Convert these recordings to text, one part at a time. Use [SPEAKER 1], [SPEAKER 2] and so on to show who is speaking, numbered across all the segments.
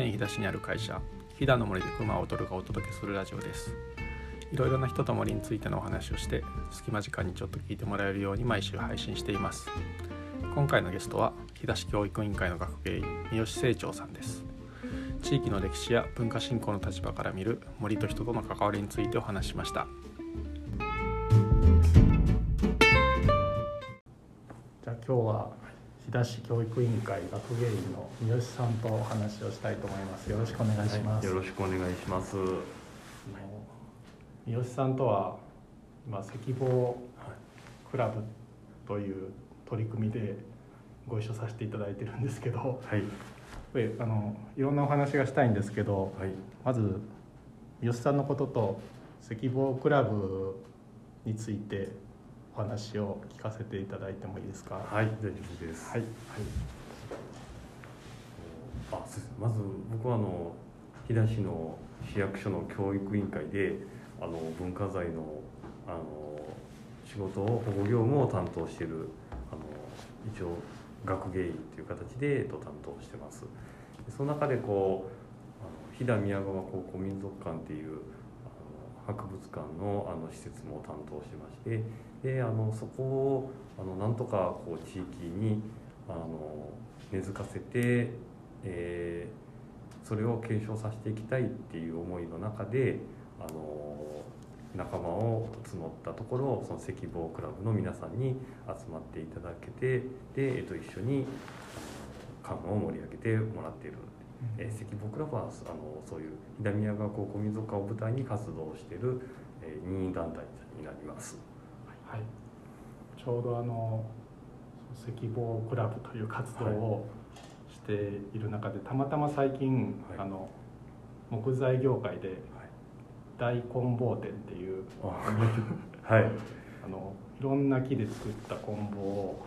[SPEAKER 1] 県飛騨市にある会社飛騨の森で熊を取るがお届けするラジオです。いろいろな人と森についてのお話をして隙間時間にちょっと聞いてもらえるように毎週配信しています。今回のゲストは飛騨市教育委員会の学芸員三好清張さんです。地域の歴史や文化振興の立場から見る森と人との関わりについてお話しました。じゃあ今日は飛騨市教育委員会学芸員の三好さんとお話をしたいと思います。よろしくお願いします、
[SPEAKER 2] はい、よろしくお願いします。
[SPEAKER 1] 三好さんとは今赤坊クラブという取り組みでご一緒させていただいてるんですけど、
[SPEAKER 2] はい、
[SPEAKER 1] あのいろんなお話がしたいんですけど、
[SPEAKER 2] はい、
[SPEAKER 1] まず三好さんのことと赤坊クラブについてお話を聞かせていただいてもいいですか？
[SPEAKER 2] はい、大丈夫です。
[SPEAKER 1] はい。はい。
[SPEAKER 2] あ。まず僕はあの飛騨市の市役所の教育委員会であの文化財のあの仕事を保護業務を担当しているあの一応学芸員という形で、えっと、担当してます。その中でこう飛騨宮川高校民族館っていう博物館のあの施設も担当してましてであのそこをあのなんとかこう地域にあの根付かせて、えー、それを継承させていきたいっていう思いの中であの仲間を募ったところその赤坊クラブの皆さんに集まっていただけてで、えっと、一緒に館を盛り上げてもらっている。えー、赤坊クラブはあのそういう飛騨宮川高校民族館を舞台に活動している、えー、任意団体になります。
[SPEAKER 1] はい、ちょうどあの赤坊クラブという活動をしている中で、たまたま最近、はい、あの木材業界で大棍棒店っていう、
[SPEAKER 2] はい、
[SPEAKER 1] あのいろんな木で作った棍棒を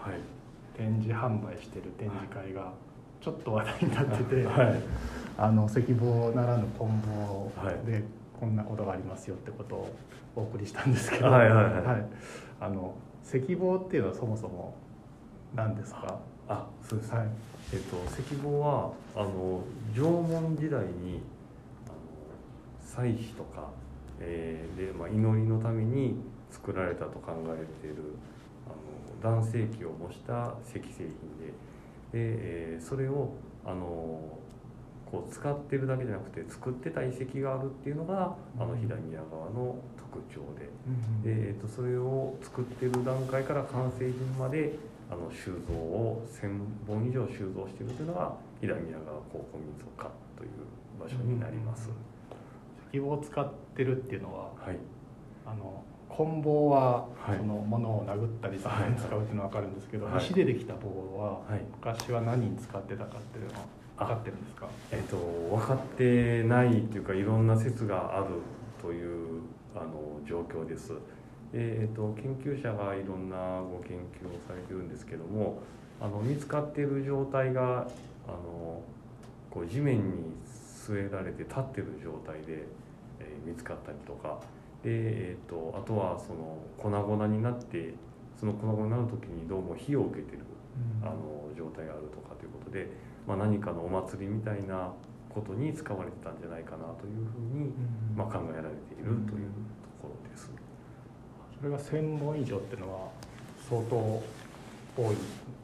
[SPEAKER 1] 展示販売してる展示会がちょっと話題になってて、はい、あの石棒ならぬ棍棒でこんなことがありますよってことをお送りしたんですけど、
[SPEAKER 2] はいはいはい、
[SPEAKER 1] はい、あの石棒っていうのはそもそも何ですか？
[SPEAKER 2] あそうです、はい、えっと石棒はあの縄文時代にあの祭祀とか、えー、で、まあ、祈りのために作られたと考えているあの男性器を模した石製品でで、えー、それをあのこう使ってるだけじゃなくて作ってた遺跡があるっていうのがあの飛騨宮川の特徴で,、でえー、とそれを作ってる段階から完成品まであの収蔵を1,000本以上収蔵しているというのが飛騨宮川高校民族館という場所になります。
[SPEAKER 1] 石棒を使ってるっていうのは、
[SPEAKER 2] はい、
[SPEAKER 1] あの棍棒はその物を殴ったりするのに使うってい。うのは分かるんですけど、はい、石でできた棒は昔は何に使ってたかっていうのは分かってるんですか、
[SPEAKER 2] えっと、分かってないっていうかいろんな説があるというあの状況です。えっと、研究者がいろんなご研究をされてるんですけどもあの見つかっている状態があのこう地面に据えられて立ってる状態で、えー、見つかったりとかで、えーと、あとはその粉々になってその粉々になる時にどうも火を受けてる、うん、あの状態があるとかということで、まあ、何かのお祭りみたいなことに使われてたんじゃないかなというふうに、うん、まあ、考えられているというところです。
[SPEAKER 1] それが1,000本以上っていうのは相当多い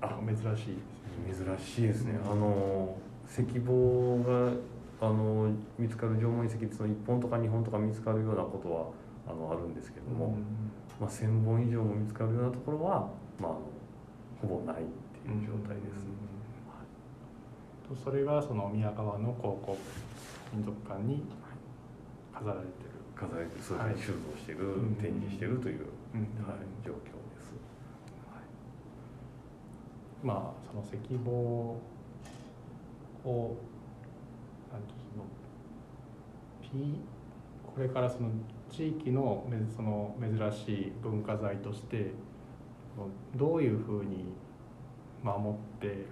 [SPEAKER 1] あ珍しい
[SPEAKER 2] 珍しいですね、うん、あの石棒があの見つかる縄文遺跡その1本とか2本とか見つかるようなことはあのあるんですけども、まあ、1,000本以上も見つかるようなところは、まあ、ほぼないっていう状態です。
[SPEAKER 1] とそれがその宮川の高校民族館に飾られてる。
[SPEAKER 2] 飾られてるそうですね、はい、収蔵してる、展示してるという、はい、状況です、はい、
[SPEAKER 1] まあその石棒をなんてその P これからその地域のその珍しい文化財としてどういうふうに守って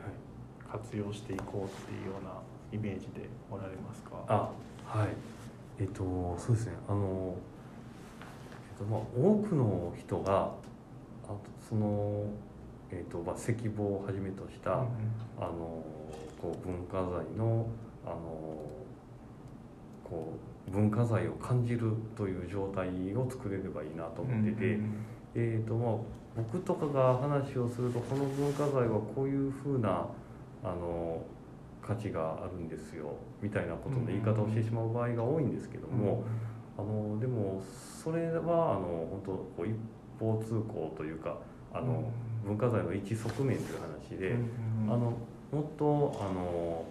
[SPEAKER 1] 活用していこうっていうようなイメージでおられますか？
[SPEAKER 2] あはい。えっとそうですね。あの、えっとまあ、多くの人があとその、えっとまあ、石棒をはじめとした、うんうん、あのこう文化財のああのこう文化財を感じるという状態を作れればいいなと思ってて、えーとまあ、僕とかが話をするとこの文化財はこういうふうなあの価値があるんですよみたいなことの言い方をしてしまう場合が多いんですけども、あのでもそれはあの本当こう一方通行というかあの、文化財の一側面という話で、あのもっとあの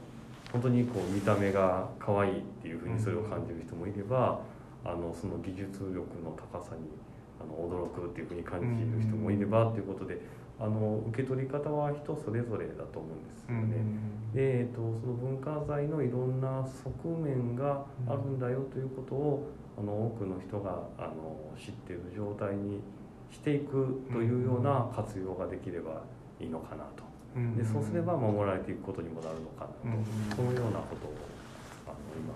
[SPEAKER 2] 本当にこう見た目が可愛いっていうふうにそれを感じる人もいれば、あのその技術力の高さにあの驚くっていうふうに感じる人もいればっていうことで。あの受け取り方は人それぞれだと思うんですよね。で、えっと、その文化財のいろんな側面があるんだよということをあの多くの人があの知っている状態にしていくというような活用ができればいいのかなと。でそうすれば守られていくことにもなるのかなと、そのようなことをあの今、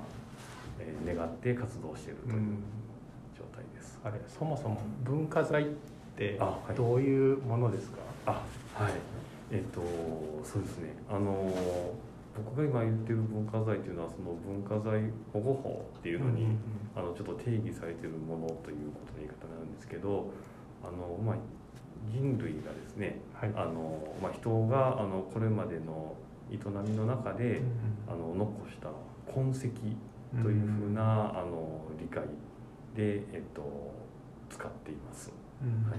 [SPEAKER 2] えー、願って活動しているという状態です。
[SPEAKER 1] あれそもそも文化財ってどういうものですか？
[SPEAKER 2] あはい。えっ、ー、とそうですね。あの僕が今言ってる文化財というのはその文化財保護法っていうのに、あのちょっと定義されているものということの言い方なんですけどあの、まあ、人類がですね、はい、あのまあ、人があのこれまでの営みの中で、あの残した痕跡というふうな、あの理解で、えっと、使っています。はい。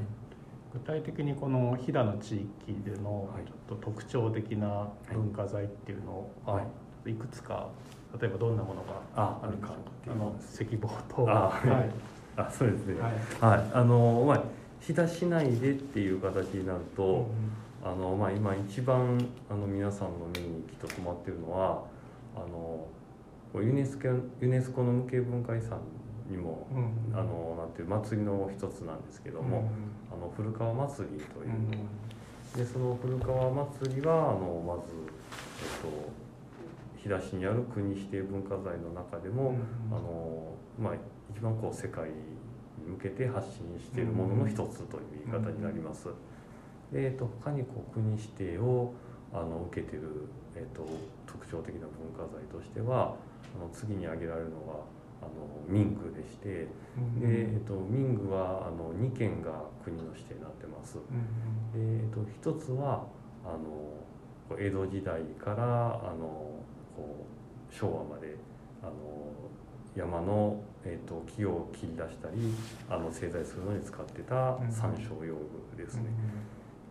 [SPEAKER 1] 具体的にこの飛騨の地域でのちょっと特徴的な文化財っていうのを、はい、いくつか例えばどんなものがあるか？っていうの石棒と
[SPEAKER 2] あ、はい、あそうですね。はい、はい、あのまあ飛騨市内でっていう形になると、うん、あのまあ今一番あの皆さんの目にきっと止まってるのはあのユネスコユネスコの無形文化遺産にも、うん、あのなんていう祭りの一つなんですけども、うん、あの古川祭りという。の、うん、でその古川祭りはあのまず、えっと、飛騨市にある国指定文化財の中でも、あのまあ、一番こう世界に向けて発信しているものの一つという言い方になります。でえっと、他にこう国指定をあの受けてる、えっと、特徴的な文化財としてはあの次に挙げられるのがあの民具でして、でえっと、民具はあの2件が国の指定になってます。でえっと、一つはあの江戸時代からあのこう昭和まであの山の、えーと、木を切り出したりあの製材するのに使ってた山椒用具ですね。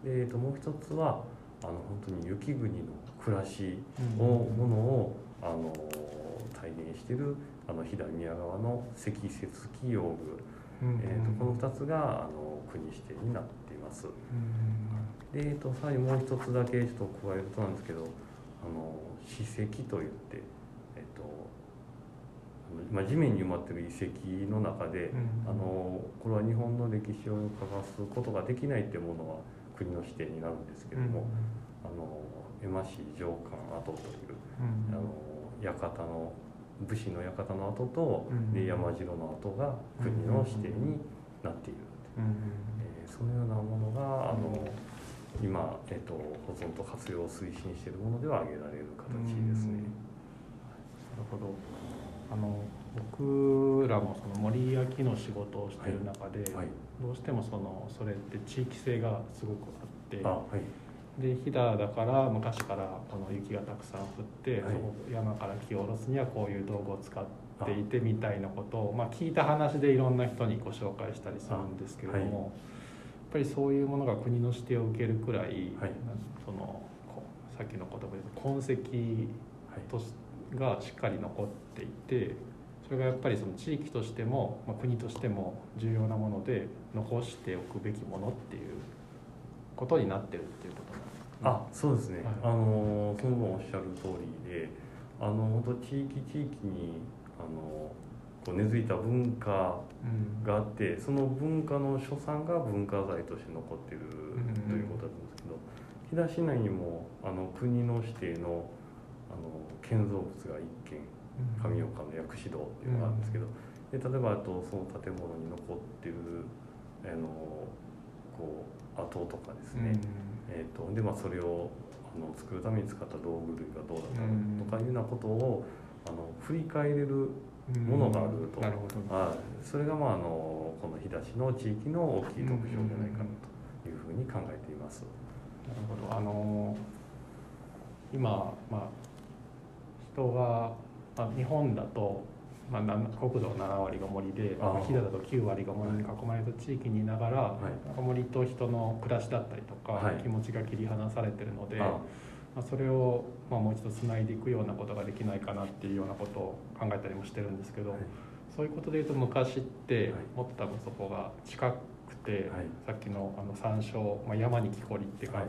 [SPEAKER 2] でえーと、もう一つはあの本当に雪国の暮らしを、ものをあの体現してるあの飛騨宮川の積雪機用具、えーと、この2つがあの国指定になっています。で、えーと、さらにもう一つだけちょっと加えるとなんですけどあの史跡といって、まあ、地面に埋まってる遺跡の中で、あのこれは日本の歴史をかがすことができないっていうものは国の指定になるんですけれども、あの江馬市城館跡という、あの館の武士の館の跡と、で山城の跡が国の指定になっている、えー、そのようなものがあの、今、えーと、保存と活用を推進しているものでは挙げられる形ですね。なる
[SPEAKER 1] ほどあの僕らもその森焼きの仕事をしている中で、はい。はい、どうしてもそのそれって地域性がすごくあって。あはい。で飛騨だから昔からこの雪がたくさん降って、はい、山から木を下ろすにはこういう道具を使っていてみたいなことをまあ、聞いた話でいろんな人にご紹介したりするんですけれども、はい、やっぱりそういうものが国の指定を受けるくらい、はい、そのさっきの言葉で痕跡としがしっかり残っていてそれがやっぱりその地域としても、まあ、国としても重要なもので残しておくべきものっていうことになってるっていうこと
[SPEAKER 2] あそうですね、はい、あのその分おっしゃる通りであの本当地域地域にあのこう根付いた文化があって、うん、その文化の所産が文化財として残ってるということなんですけど、飛騨市内にもあの国の指定のあの建造物が一軒上岡の薬師堂っていうのがあるんですけど、で例えばあとその建物に残ってるあのこう跡とかですね、うん、えーと、でまあそれをああの作るために使った道具類がどうだったのとかいうようなことをあの振り返れるものがあると、
[SPEAKER 1] なるほど。
[SPEAKER 2] はい、それが、まあ、あのこの日田市の地域の大きい特徴じゃないかなというふうに考えています。
[SPEAKER 1] なるほど。あの今、まあ、人が、まあ、日本だと、まあ、な国土7割が森で飛騨だと9割が森に囲まれた地域にいながら、
[SPEAKER 2] はい。
[SPEAKER 1] 森と人の暮らしだったりとか、
[SPEAKER 2] はい。
[SPEAKER 1] 気持ちが切り離されてるので、
[SPEAKER 2] あ
[SPEAKER 1] まあ、それを、まあ、もう一度つないでいくようなことができないかなっていうようなことを考えたりもしてるんですけど、
[SPEAKER 2] はい。
[SPEAKER 1] そういうことでいうと昔って
[SPEAKER 2] はい。
[SPEAKER 1] もっと多分そこが近くて、
[SPEAKER 2] はい。
[SPEAKER 1] さっきのあの山椒、まあ、山に木こりって書く
[SPEAKER 2] はい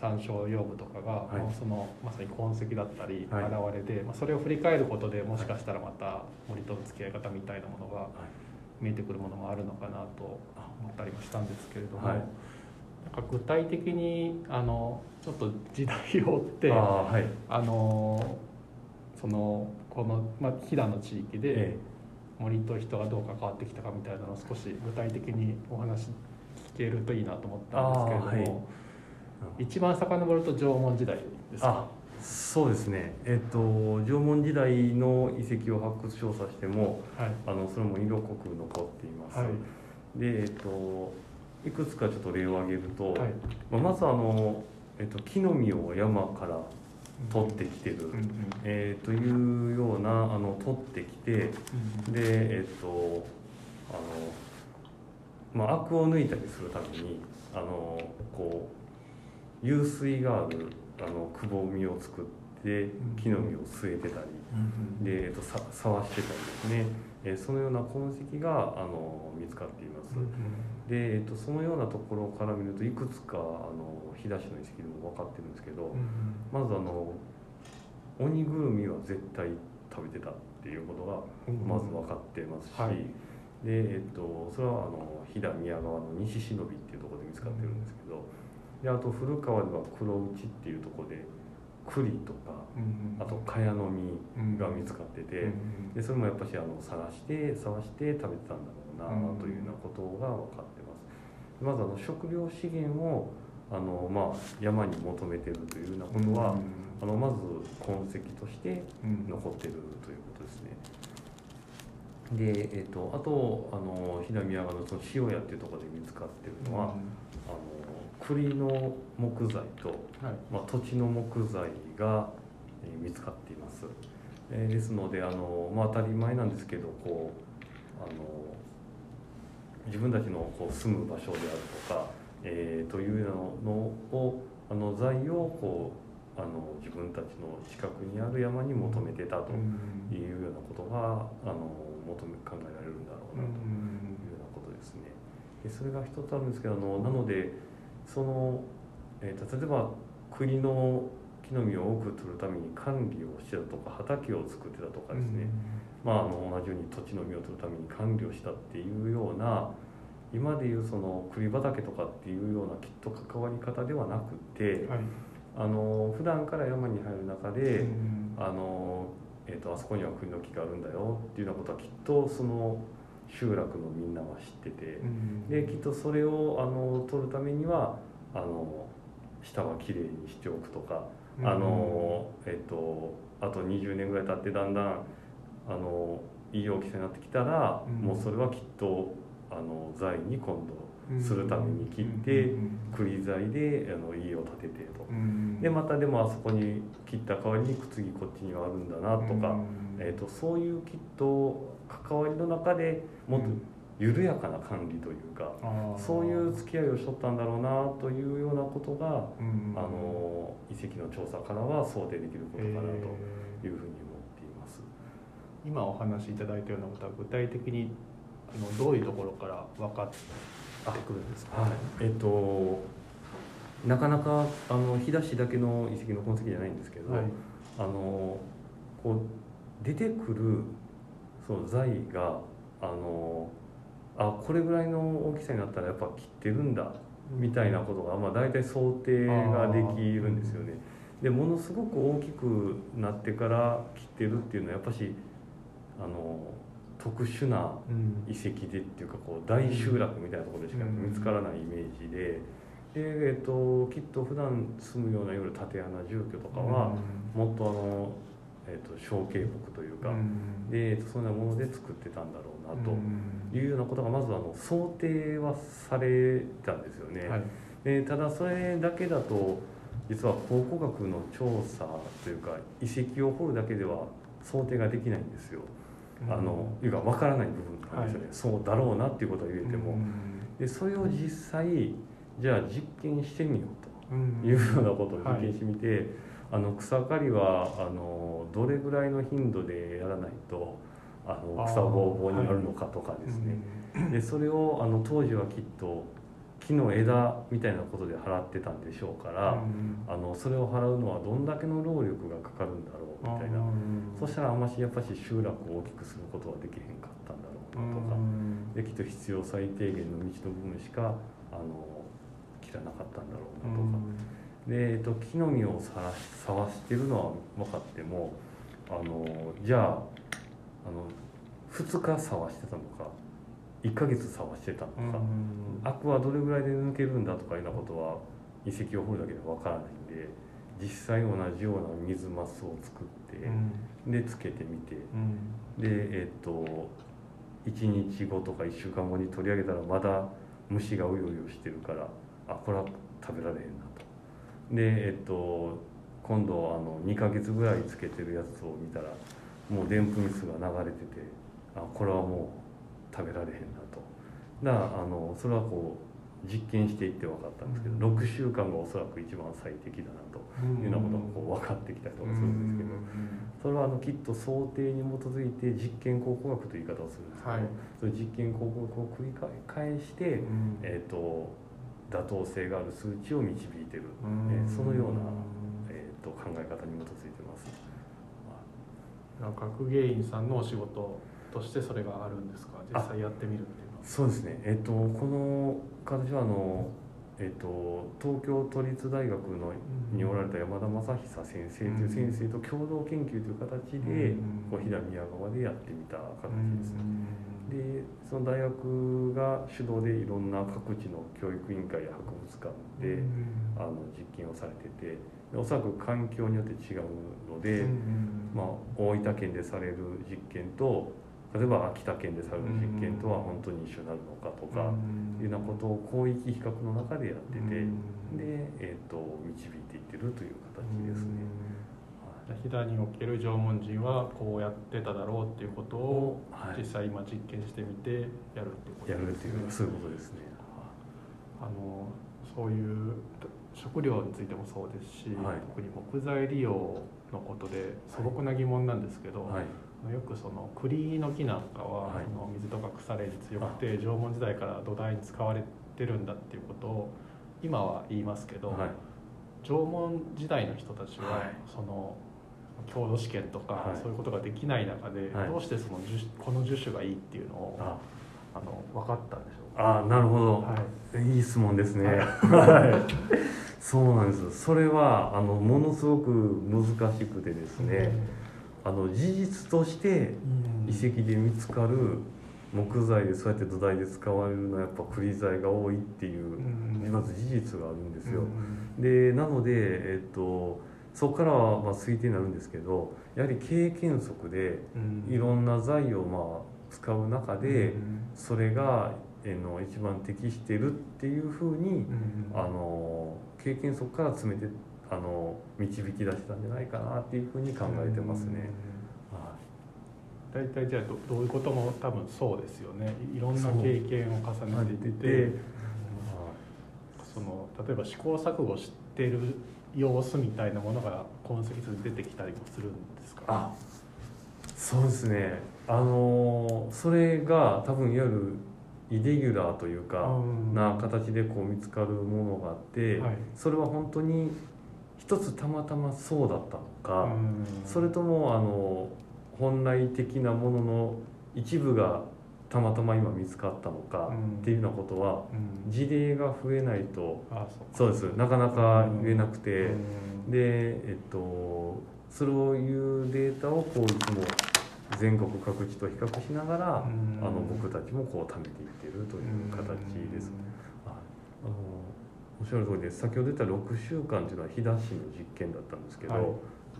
[SPEAKER 1] 山椒用部とかが、
[SPEAKER 2] い。
[SPEAKER 1] まあそのまさに痕跡だったり
[SPEAKER 2] はい。
[SPEAKER 1] 現れで、まあ、それを振り返ることでもしかしたらまた森との付き合い方みたいなものが
[SPEAKER 2] はい。
[SPEAKER 1] 見えてくるものもあるのかなと思ったりもしたんですけれども、
[SPEAKER 2] はい。
[SPEAKER 1] なんか具体的にあのちょっと時代を追って
[SPEAKER 2] あはい。
[SPEAKER 1] あのそのこの、まあ、飛騨の地域で
[SPEAKER 2] え
[SPEAKER 1] 森と人がどう関わってきたかみたいなのを少し具体的にお話聞けるといいなと思ったんですけれども、一番遡ると縄文時代ですか？
[SPEAKER 2] あそうですね。えっと縄文時代の遺跡を発掘調査しても
[SPEAKER 1] はい。
[SPEAKER 2] あのそれも色濃く残っています、
[SPEAKER 1] はい。
[SPEAKER 2] でえっといくつかちょっと例を挙げると、
[SPEAKER 1] はい。
[SPEAKER 2] まあ、まずあの、えっと、木の実を山から取ってきてる、
[SPEAKER 1] うんうん
[SPEAKER 2] えーというようなあの取ってきて
[SPEAKER 1] うん。
[SPEAKER 2] でえっとあの、まあ、アクを抜いたりするためにあのこう湧水があるあのくぼみを作って木の実を据えてたり
[SPEAKER 1] うん
[SPEAKER 2] で、えっと、さ触してたりですね、えーそのような痕跡があの見つかっています。
[SPEAKER 1] うん
[SPEAKER 2] で、えっと、そのようなところから見るといくつかあの日田市の遺跡でも分かってるんですけど、
[SPEAKER 1] うん
[SPEAKER 2] まずあの鬼ぐるみは絶対食べてたっていうことが
[SPEAKER 1] うん
[SPEAKER 2] まず分かってますし、
[SPEAKER 1] はい。
[SPEAKER 2] で、えっと、それはあの飛騨宮川の西忍びっていうところで見つかってるんですけどであと古川では黒内っていうところで栗とか
[SPEAKER 1] うん
[SPEAKER 2] あと茅の実が見つかってて。
[SPEAKER 1] うん
[SPEAKER 2] でそれもやっぱしあの探して探して食べてたんだろうな
[SPEAKER 1] うん
[SPEAKER 2] というようなことが分かってます。まずあの食料資源をあの、まあ、山に求めてるというようなことは、あのまず痕跡として
[SPEAKER 1] うん
[SPEAKER 2] 残ってるということですね。で、えっとあとあの飛騨宮川のその塩屋っていうところで見つかってるのは、あの栗の木材と
[SPEAKER 1] はい
[SPEAKER 2] まあ、土地の木材がえー見つかっています、えーですのであの、まあ、当たり前なんですけどこうあの自分たちのこう住む場所であるとか、えーというようなのをあの材をこうあの自分たちの近くにある山に求めてたと
[SPEAKER 1] うん
[SPEAKER 2] いうようなことがあの求め考えられるんだろうなと。いうようなことですね。でそれが一つあるんですけどあのなのでその、えーと例えば栗の木の実を多く取るために管理をしてたとか畑を作ってたとかですね、まあ、あの同じように土地の実を取るために管理をしたっていうような今でいうその栗畑とかっていうようなきっと関わり方ではなくて
[SPEAKER 1] はい。
[SPEAKER 2] あの普段から山に入る中で、
[SPEAKER 1] うん。
[SPEAKER 2] あの、えー、とあそこには栗の木があるんだよっていうようなことはきっとその集落のみんなは知ってて
[SPEAKER 1] うん。
[SPEAKER 2] できっとそれをあの取るためにはあの下はきれいにしておくとか、あのえっ、とあと20年ぐらい経ってだんだんあのいい大きさになってきたら、
[SPEAKER 1] うん。
[SPEAKER 2] もうそれはきっとあの材に今度するために切っ
[SPEAKER 1] う
[SPEAKER 2] て
[SPEAKER 1] ん
[SPEAKER 2] 栗材であの家を建ててと。
[SPEAKER 1] うん。
[SPEAKER 2] でまたでもあそこに切った代わりに次こっちにはあるんだなとか、
[SPEAKER 1] うん。
[SPEAKER 2] えー、とそういうきっと関わりの中でもっと緩やかな管理というか、そういう付き合いをしとったんだろうなというようなことが、
[SPEAKER 1] うん。
[SPEAKER 2] あの遺跡の調査からは想定できることかなと
[SPEAKER 1] え
[SPEAKER 2] いうふうに思っています。
[SPEAKER 1] ー今お話しいただいたようなことは具体的にあのどういうところから分かってくるんですか？
[SPEAKER 2] はい、えっ、となかなかあの日田市だけの遺跡の痕跡じゃないんですけど、
[SPEAKER 1] はい。
[SPEAKER 2] あのこう出てくるその材があのあこれぐらいの大きさになったらやっぱ切ってるんだみたいなことが、まあ、大体想定ができるんですよね。でものすごく大きくなってから切ってるっていうのはやっぱしあの特殊な
[SPEAKER 1] うん。
[SPEAKER 2] 遺跡でっていうかこう大集落みたいなところでしか見つからないイメージでで、えっと、きっと普段住むようないわゆる縦穴住居とかは、もっとあの、えっと、小径木というか、で、えっと、そんなもので作ってたんだろうなというようなことがまずあの想定はされたんですよね。
[SPEAKER 1] はい。
[SPEAKER 2] でただそれだけだと実は考古学の調査というか遺跡を掘るだけでは想定ができないんですよ。あのいうか分からない部分なんですよね、そうだろうなっていうことは言えても、でそれを実際じゃあ実験してみようというようなことを実験してみて、あの草刈りはあのどれぐらいの頻度でやらないとあの草ぼうぼうになるのかとかですね、でそれをあの当時はきっと木の枝みたいなことで払ってたんでしょうから、あのそれを払うのはどんだけの労力がかかるんだろうみたいな、そしたらあんましやっぱし集落を大きくすることはできへんかったんだろうなとか、できっと必要最低限の道の部分しかあの切らなかったんだろうなとか、で、えっと、木の実を探してるのは分かってもあのじゃああの2日探してたのか1ヶ月探してたのか、アクはどれぐらいで抜けるんだとかいうようなことは遺跡を掘るだけでわからないんで実際同じような水マスを作って、でつけてみて、でえっと1日後とか1週間後に取り上げたらまだ虫がうようよしてるからあこれは食べられへんなと。でえっと今度あの2ヶ月ぐらいつけてるやつを見たらもうでんぷん質が流れててあこれはもう食べられへんなと。だからあのそれはこう実験していって分かったんですけど、6週間がおそらく一番最適だなというようなことがこう分かってきたりとかするんですけど、それはあのきっと想定に基づいて実験考古学という言い方をするんですけど、
[SPEAKER 1] はい。
[SPEAKER 2] その実験考古学を繰り返して、えー、と妥当性がある数値を導いてる、えーそのような、えー、と考え方に基づいてます。
[SPEAKER 1] 学芸員さんのお仕事としてそれがあるんですか？実際やってみるっていうのは。
[SPEAKER 2] そうですね、えっと、この形はあの、えっと、東京都立大学のにおられた山田正久先生という先生と共同研究という形で、こう飛騨宮川でやってみた形です。ね。でその大学が主導でいろんな各地の教育委員会や博物館で、あの実験をされててでおそらく環境によって違うので、まあ、大分県でされる実験と例えば秋田県でされる実験とは本当に一緒になるのかとか、いうようなことを広域比較の中でやってて、で、えー、と導いていってるという形ですね。
[SPEAKER 1] 飛騨における縄文人はこうやってただろうっていうことを
[SPEAKER 2] はい。
[SPEAKER 1] 実際今実験してみてやるっていうこと
[SPEAKER 2] やるっていうそういうことですね。
[SPEAKER 1] あのそういう食料についてもそうですし、
[SPEAKER 2] はい。
[SPEAKER 1] 特に木材利用のことで素朴な疑問なんですけど、
[SPEAKER 2] はい
[SPEAKER 1] よくその栗の木なんかは、
[SPEAKER 2] は
[SPEAKER 1] の水とか腐れに強くて縄文時代から土台に使われてるんだっていうことを今は言いますけど、
[SPEAKER 2] はい。
[SPEAKER 1] 縄文時代の人たちは、
[SPEAKER 2] はい。
[SPEAKER 1] その郷土試験とか、
[SPEAKER 2] はい。
[SPEAKER 1] そういうことができない中で、
[SPEAKER 2] はい。
[SPEAKER 1] どうしてその樹この樹種がいいっていうのを
[SPEAKER 2] あ。
[SPEAKER 1] あの分かったんでしょうか？
[SPEAKER 2] あなるほど、
[SPEAKER 1] はい。
[SPEAKER 2] い、い質問ですね。
[SPEAKER 1] はい。
[SPEAKER 2] はい、そうなんです。それはあのものすごく難しくてですね、あの事実として
[SPEAKER 1] うん。
[SPEAKER 2] 遺跡で見つかる木材でそうやって土台で使われるのはやっぱ栗材が多いっていう
[SPEAKER 1] うん。
[SPEAKER 2] まず事実があるんですよ。
[SPEAKER 1] うん
[SPEAKER 2] でなので、えっと、そこからはまあ推定になるんですけどやはり経験則で
[SPEAKER 1] うん。
[SPEAKER 2] いろんな材をまあ使う中で
[SPEAKER 1] うん
[SPEAKER 2] それがえの一番適してるっていうふうに
[SPEAKER 1] うん。
[SPEAKER 2] あの経験則から詰めてあの導き出したんじゃないかなっていうふうに考えてますね。は
[SPEAKER 1] 大体じゃあどどういうことも多分そうですよね。いろんな経験を重ねていって。その例えば試行錯誤してる様子みたいなものが痕跡出てきたりもするんですか？
[SPEAKER 2] あそうですね。あのそれが多分いわゆるイレギュラーというか
[SPEAKER 1] うん。
[SPEAKER 2] な形でこう見つかるものがあって、
[SPEAKER 1] はい。
[SPEAKER 2] それは本当に一つたまたまそうだったのか、
[SPEAKER 1] うん。
[SPEAKER 2] それともあの本来的なものの一部がたまたま今見つかったのか
[SPEAKER 1] うん。
[SPEAKER 2] っていうようなことは
[SPEAKER 1] うん。
[SPEAKER 2] 事例が増えないと
[SPEAKER 1] あそう。
[SPEAKER 2] です。なかなか言えなくて、
[SPEAKER 1] うん。
[SPEAKER 2] でえっとそういうデータをこういつも全国各地と比較しながら、
[SPEAKER 1] うん。
[SPEAKER 2] あの僕たちもこう貯めていってるという形です。ああのおっしゃる通りです先ほど言った6週間っていうのは飛騨市の実験だったんですけど、
[SPEAKER 1] はい。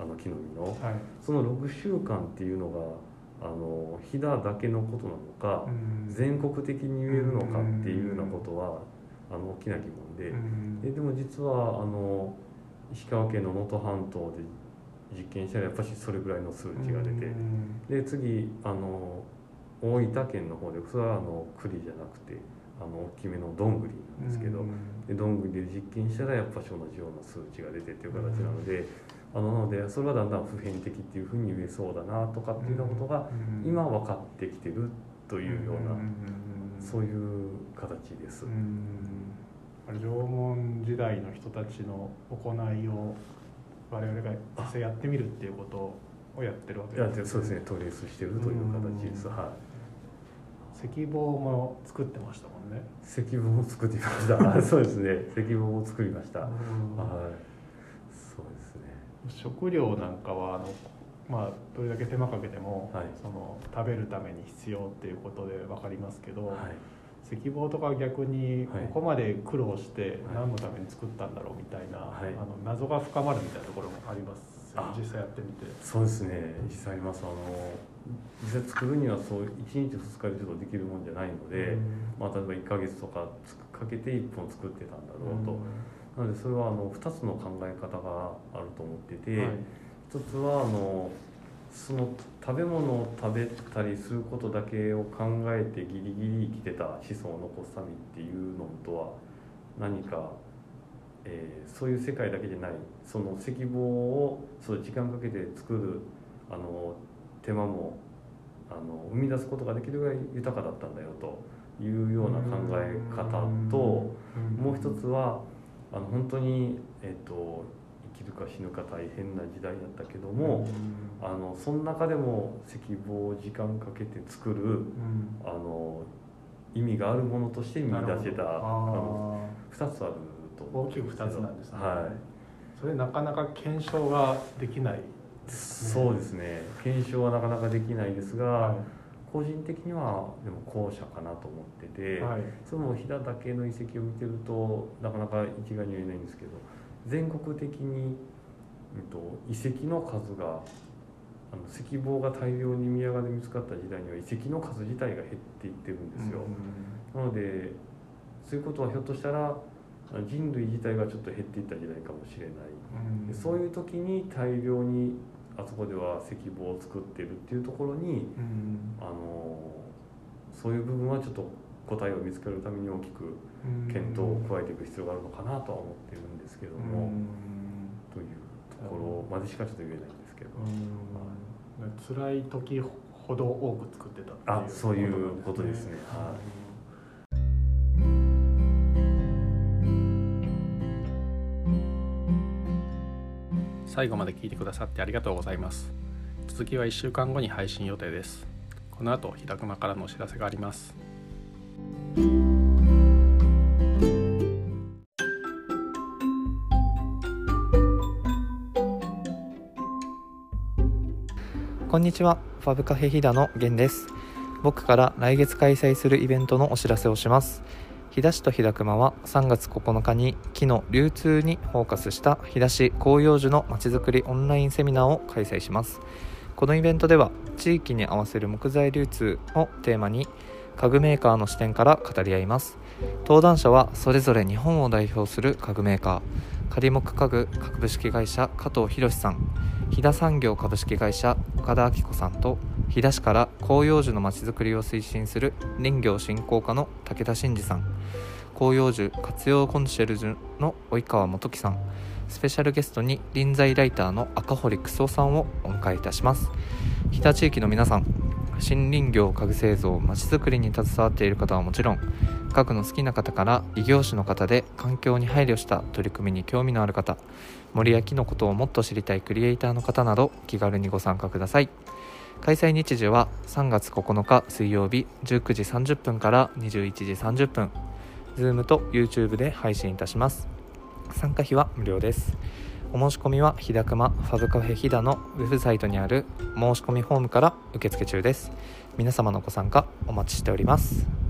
[SPEAKER 2] あの木の実の。
[SPEAKER 1] はい。
[SPEAKER 2] その6週間っていうのがあの飛騨だけのことなのか、
[SPEAKER 1] うん。
[SPEAKER 2] 全国的に言えるのかっていうようなことはあの大きな疑問で,、
[SPEAKER 1] うん。
[SPEAKER 2] ででも実はあの石川県の能登半島で実験したらやっぱりそれぐらいの数値が出て、
[SPEAKER 1] うん。
[SPEAKER 2] で次あの大分県の方でそれはあの栗じゃなくてあの大きめのどんぐりなんですけど、でどんぐりで実験したらやっぱし同じような数値が出てっていう形なので、あのなのでそれはだんだん普遍的っていうふうに言えそうだなとかっていうようなことが
[SPEAKER 1] うん。
[SPEAKER 2] 今分かってきてるというような、
[SPEAKER 1] ん。
[SPEAKER 2] そういう形です。
[SPEAKER 1] 縄文時代の人たちの行いを我々が実際やってみるっていうことをやってるわけ
[SPEAKER 2] いやでそうですね。トレースしてるという形です。
[SPEAKER 1] うん。
[SPEAKER 2] はい。
[SPEAKER 1] 石棒も作ってましたもんね。
[SPEAKER 2] 石棒も作ってみました。あ そうですね。石棒も作りました。はい。
[SPEAKER 1] うん
[SPEAKER 2] そうですね。
[SPEAKER 1] 食料なんかはあのまあどれだけ手間かけても、
[SPEAKER 2] はい
[SPEAKER 1] その食べるために必要っていうことで分かりますけど、
[SPEAKER 2] はい。
[SPEAKER 1] 石棒とかは逆に
[SPEAKER 2] はい
[SPEAKER 1] ここまで苦労して
[SPEAKER 2] はい
[SPEAKER 1] 何のために作ったんだろうみたいな、
[SPEAKER 2] はい
[SPEAKER 1] あの謎が深まるみたいなところもありますよね
[SPEAKER 2] あ
[SPEAKER 1] 実際やってみて。
[SPEAKER 2] そうですね。実際あります。あの実際作るにはそう一日二日でちょっとできるもんじゃないので、まあ例えば一ヶ月とかつかけて一本作ってたんだろうと。なのでそれはあの二つの考え方があると思ってて。
[SPEAKER 1] はい
[SPEAKER 2] 一つはあのその食べ物を食べたりすることだけを考えてギリギリ生きてた子孫を残すためっていうのとは何か、えーそういう世界だけじゃないその石棒をそう時間かけて作るあの手間もあの生み出すことができるぐらい豊かだったんだよというような考え方と。もう一つはあの本当に、えっと生きるか死ぬか大変な時代だったけども、あのその中でも石棒を時間かけて作る
[SPEAKER 1] うん
[SPEAKER 2] あの意味があるものとして見出せたあの
[SPEAKER 1] あ
[SPEAKER 2] 2つあると
[SPEAKER 1] ー大きく二つなんですね。
[SPEAKER 2] は
[SPEAKER 1] それなかなか検証ができない。
[SPEAKER 2] い、そうですね。検証はなかなかできないですが、
[SPEAKER 1] は
[SPEAKER 2] 個人的にはでも後者かなと思ってて、
[SPEAKER 1] い。はい。
[SPEAKER 2] その飛騨だけの遺跡を見てるとなかなか一概には言えないんですけど全国的に、うん、と遺跡の数があの石棒が大量に宮川で見つかった時代には遺跡の数自体が減っていってるんですよ、なのでそういうことはひょっとしたら人類自体がちょっと減っていった時代かもしれない。そういう時に大量にあそこでは石棒を作ってるっていうところに
[SPEAKER 1] うん。
[SPEAKER 2] あのそういう部分はちょっと答えを見つけるために大きく検討を加えていく必要があるのかなとは思ってるんですけども、
[SPEAKER 1] うん。
[SPEAKER 2] というところまでしかちょっと言えないんですけど、
[SPEAKER 1] うん。辛い時ほど多く作ってたっていう
[SPEAKER 2] あそういうことですね。は
[SPEAKER 1] 最後まで聞いてくださってありがとうございます続きは1週間後に配信予定ですこの後日高熊からのお知らせがあります
[SPEAKER 3] こんにちは、ファブカフェ飛騨の源です。僕から来月開催するイベントのお知らせをします。飛騨市と飛騨熊は3月9日に木の流通にフォーカスした飛騨市広葉樹のまちづくりオンラインセミナーを開催します。このイベントでは地域に合わせる木材流通をテーマに家具メーカーの視点から語り合います。登壇者はそれぞれ日本を代表する家具メーカー仮木家具株式会社加藤博さん飛騨産業株式会社岡田明子さんと飛騨市から広葉樹のまちづくりを推進する林業振興課の武田真二さん。広葉樹活用コンシェルジュの及川元樹さん。スペシャルゲストに臨在ライターの赤堀楠夫さんをお迎えいたします。飛騨地域の皆さん森林業家具製造まちづくりに携わっている方はもちろん家具の好きな方から異業種の方で環境に配慮した取り組みに興味のある方森や木のことをもっと知りたいクリエイターの方など気軽にご参加ください。開催日時は3月9日水曜日19時30分から21時30分。Zoom と YouTube で配信いたします。参加費は無料です。お申し込みはひだくまファブカフェひだのウェブサイトにある申し込みフォームから受付中です。皆様のご参加お待ちしております。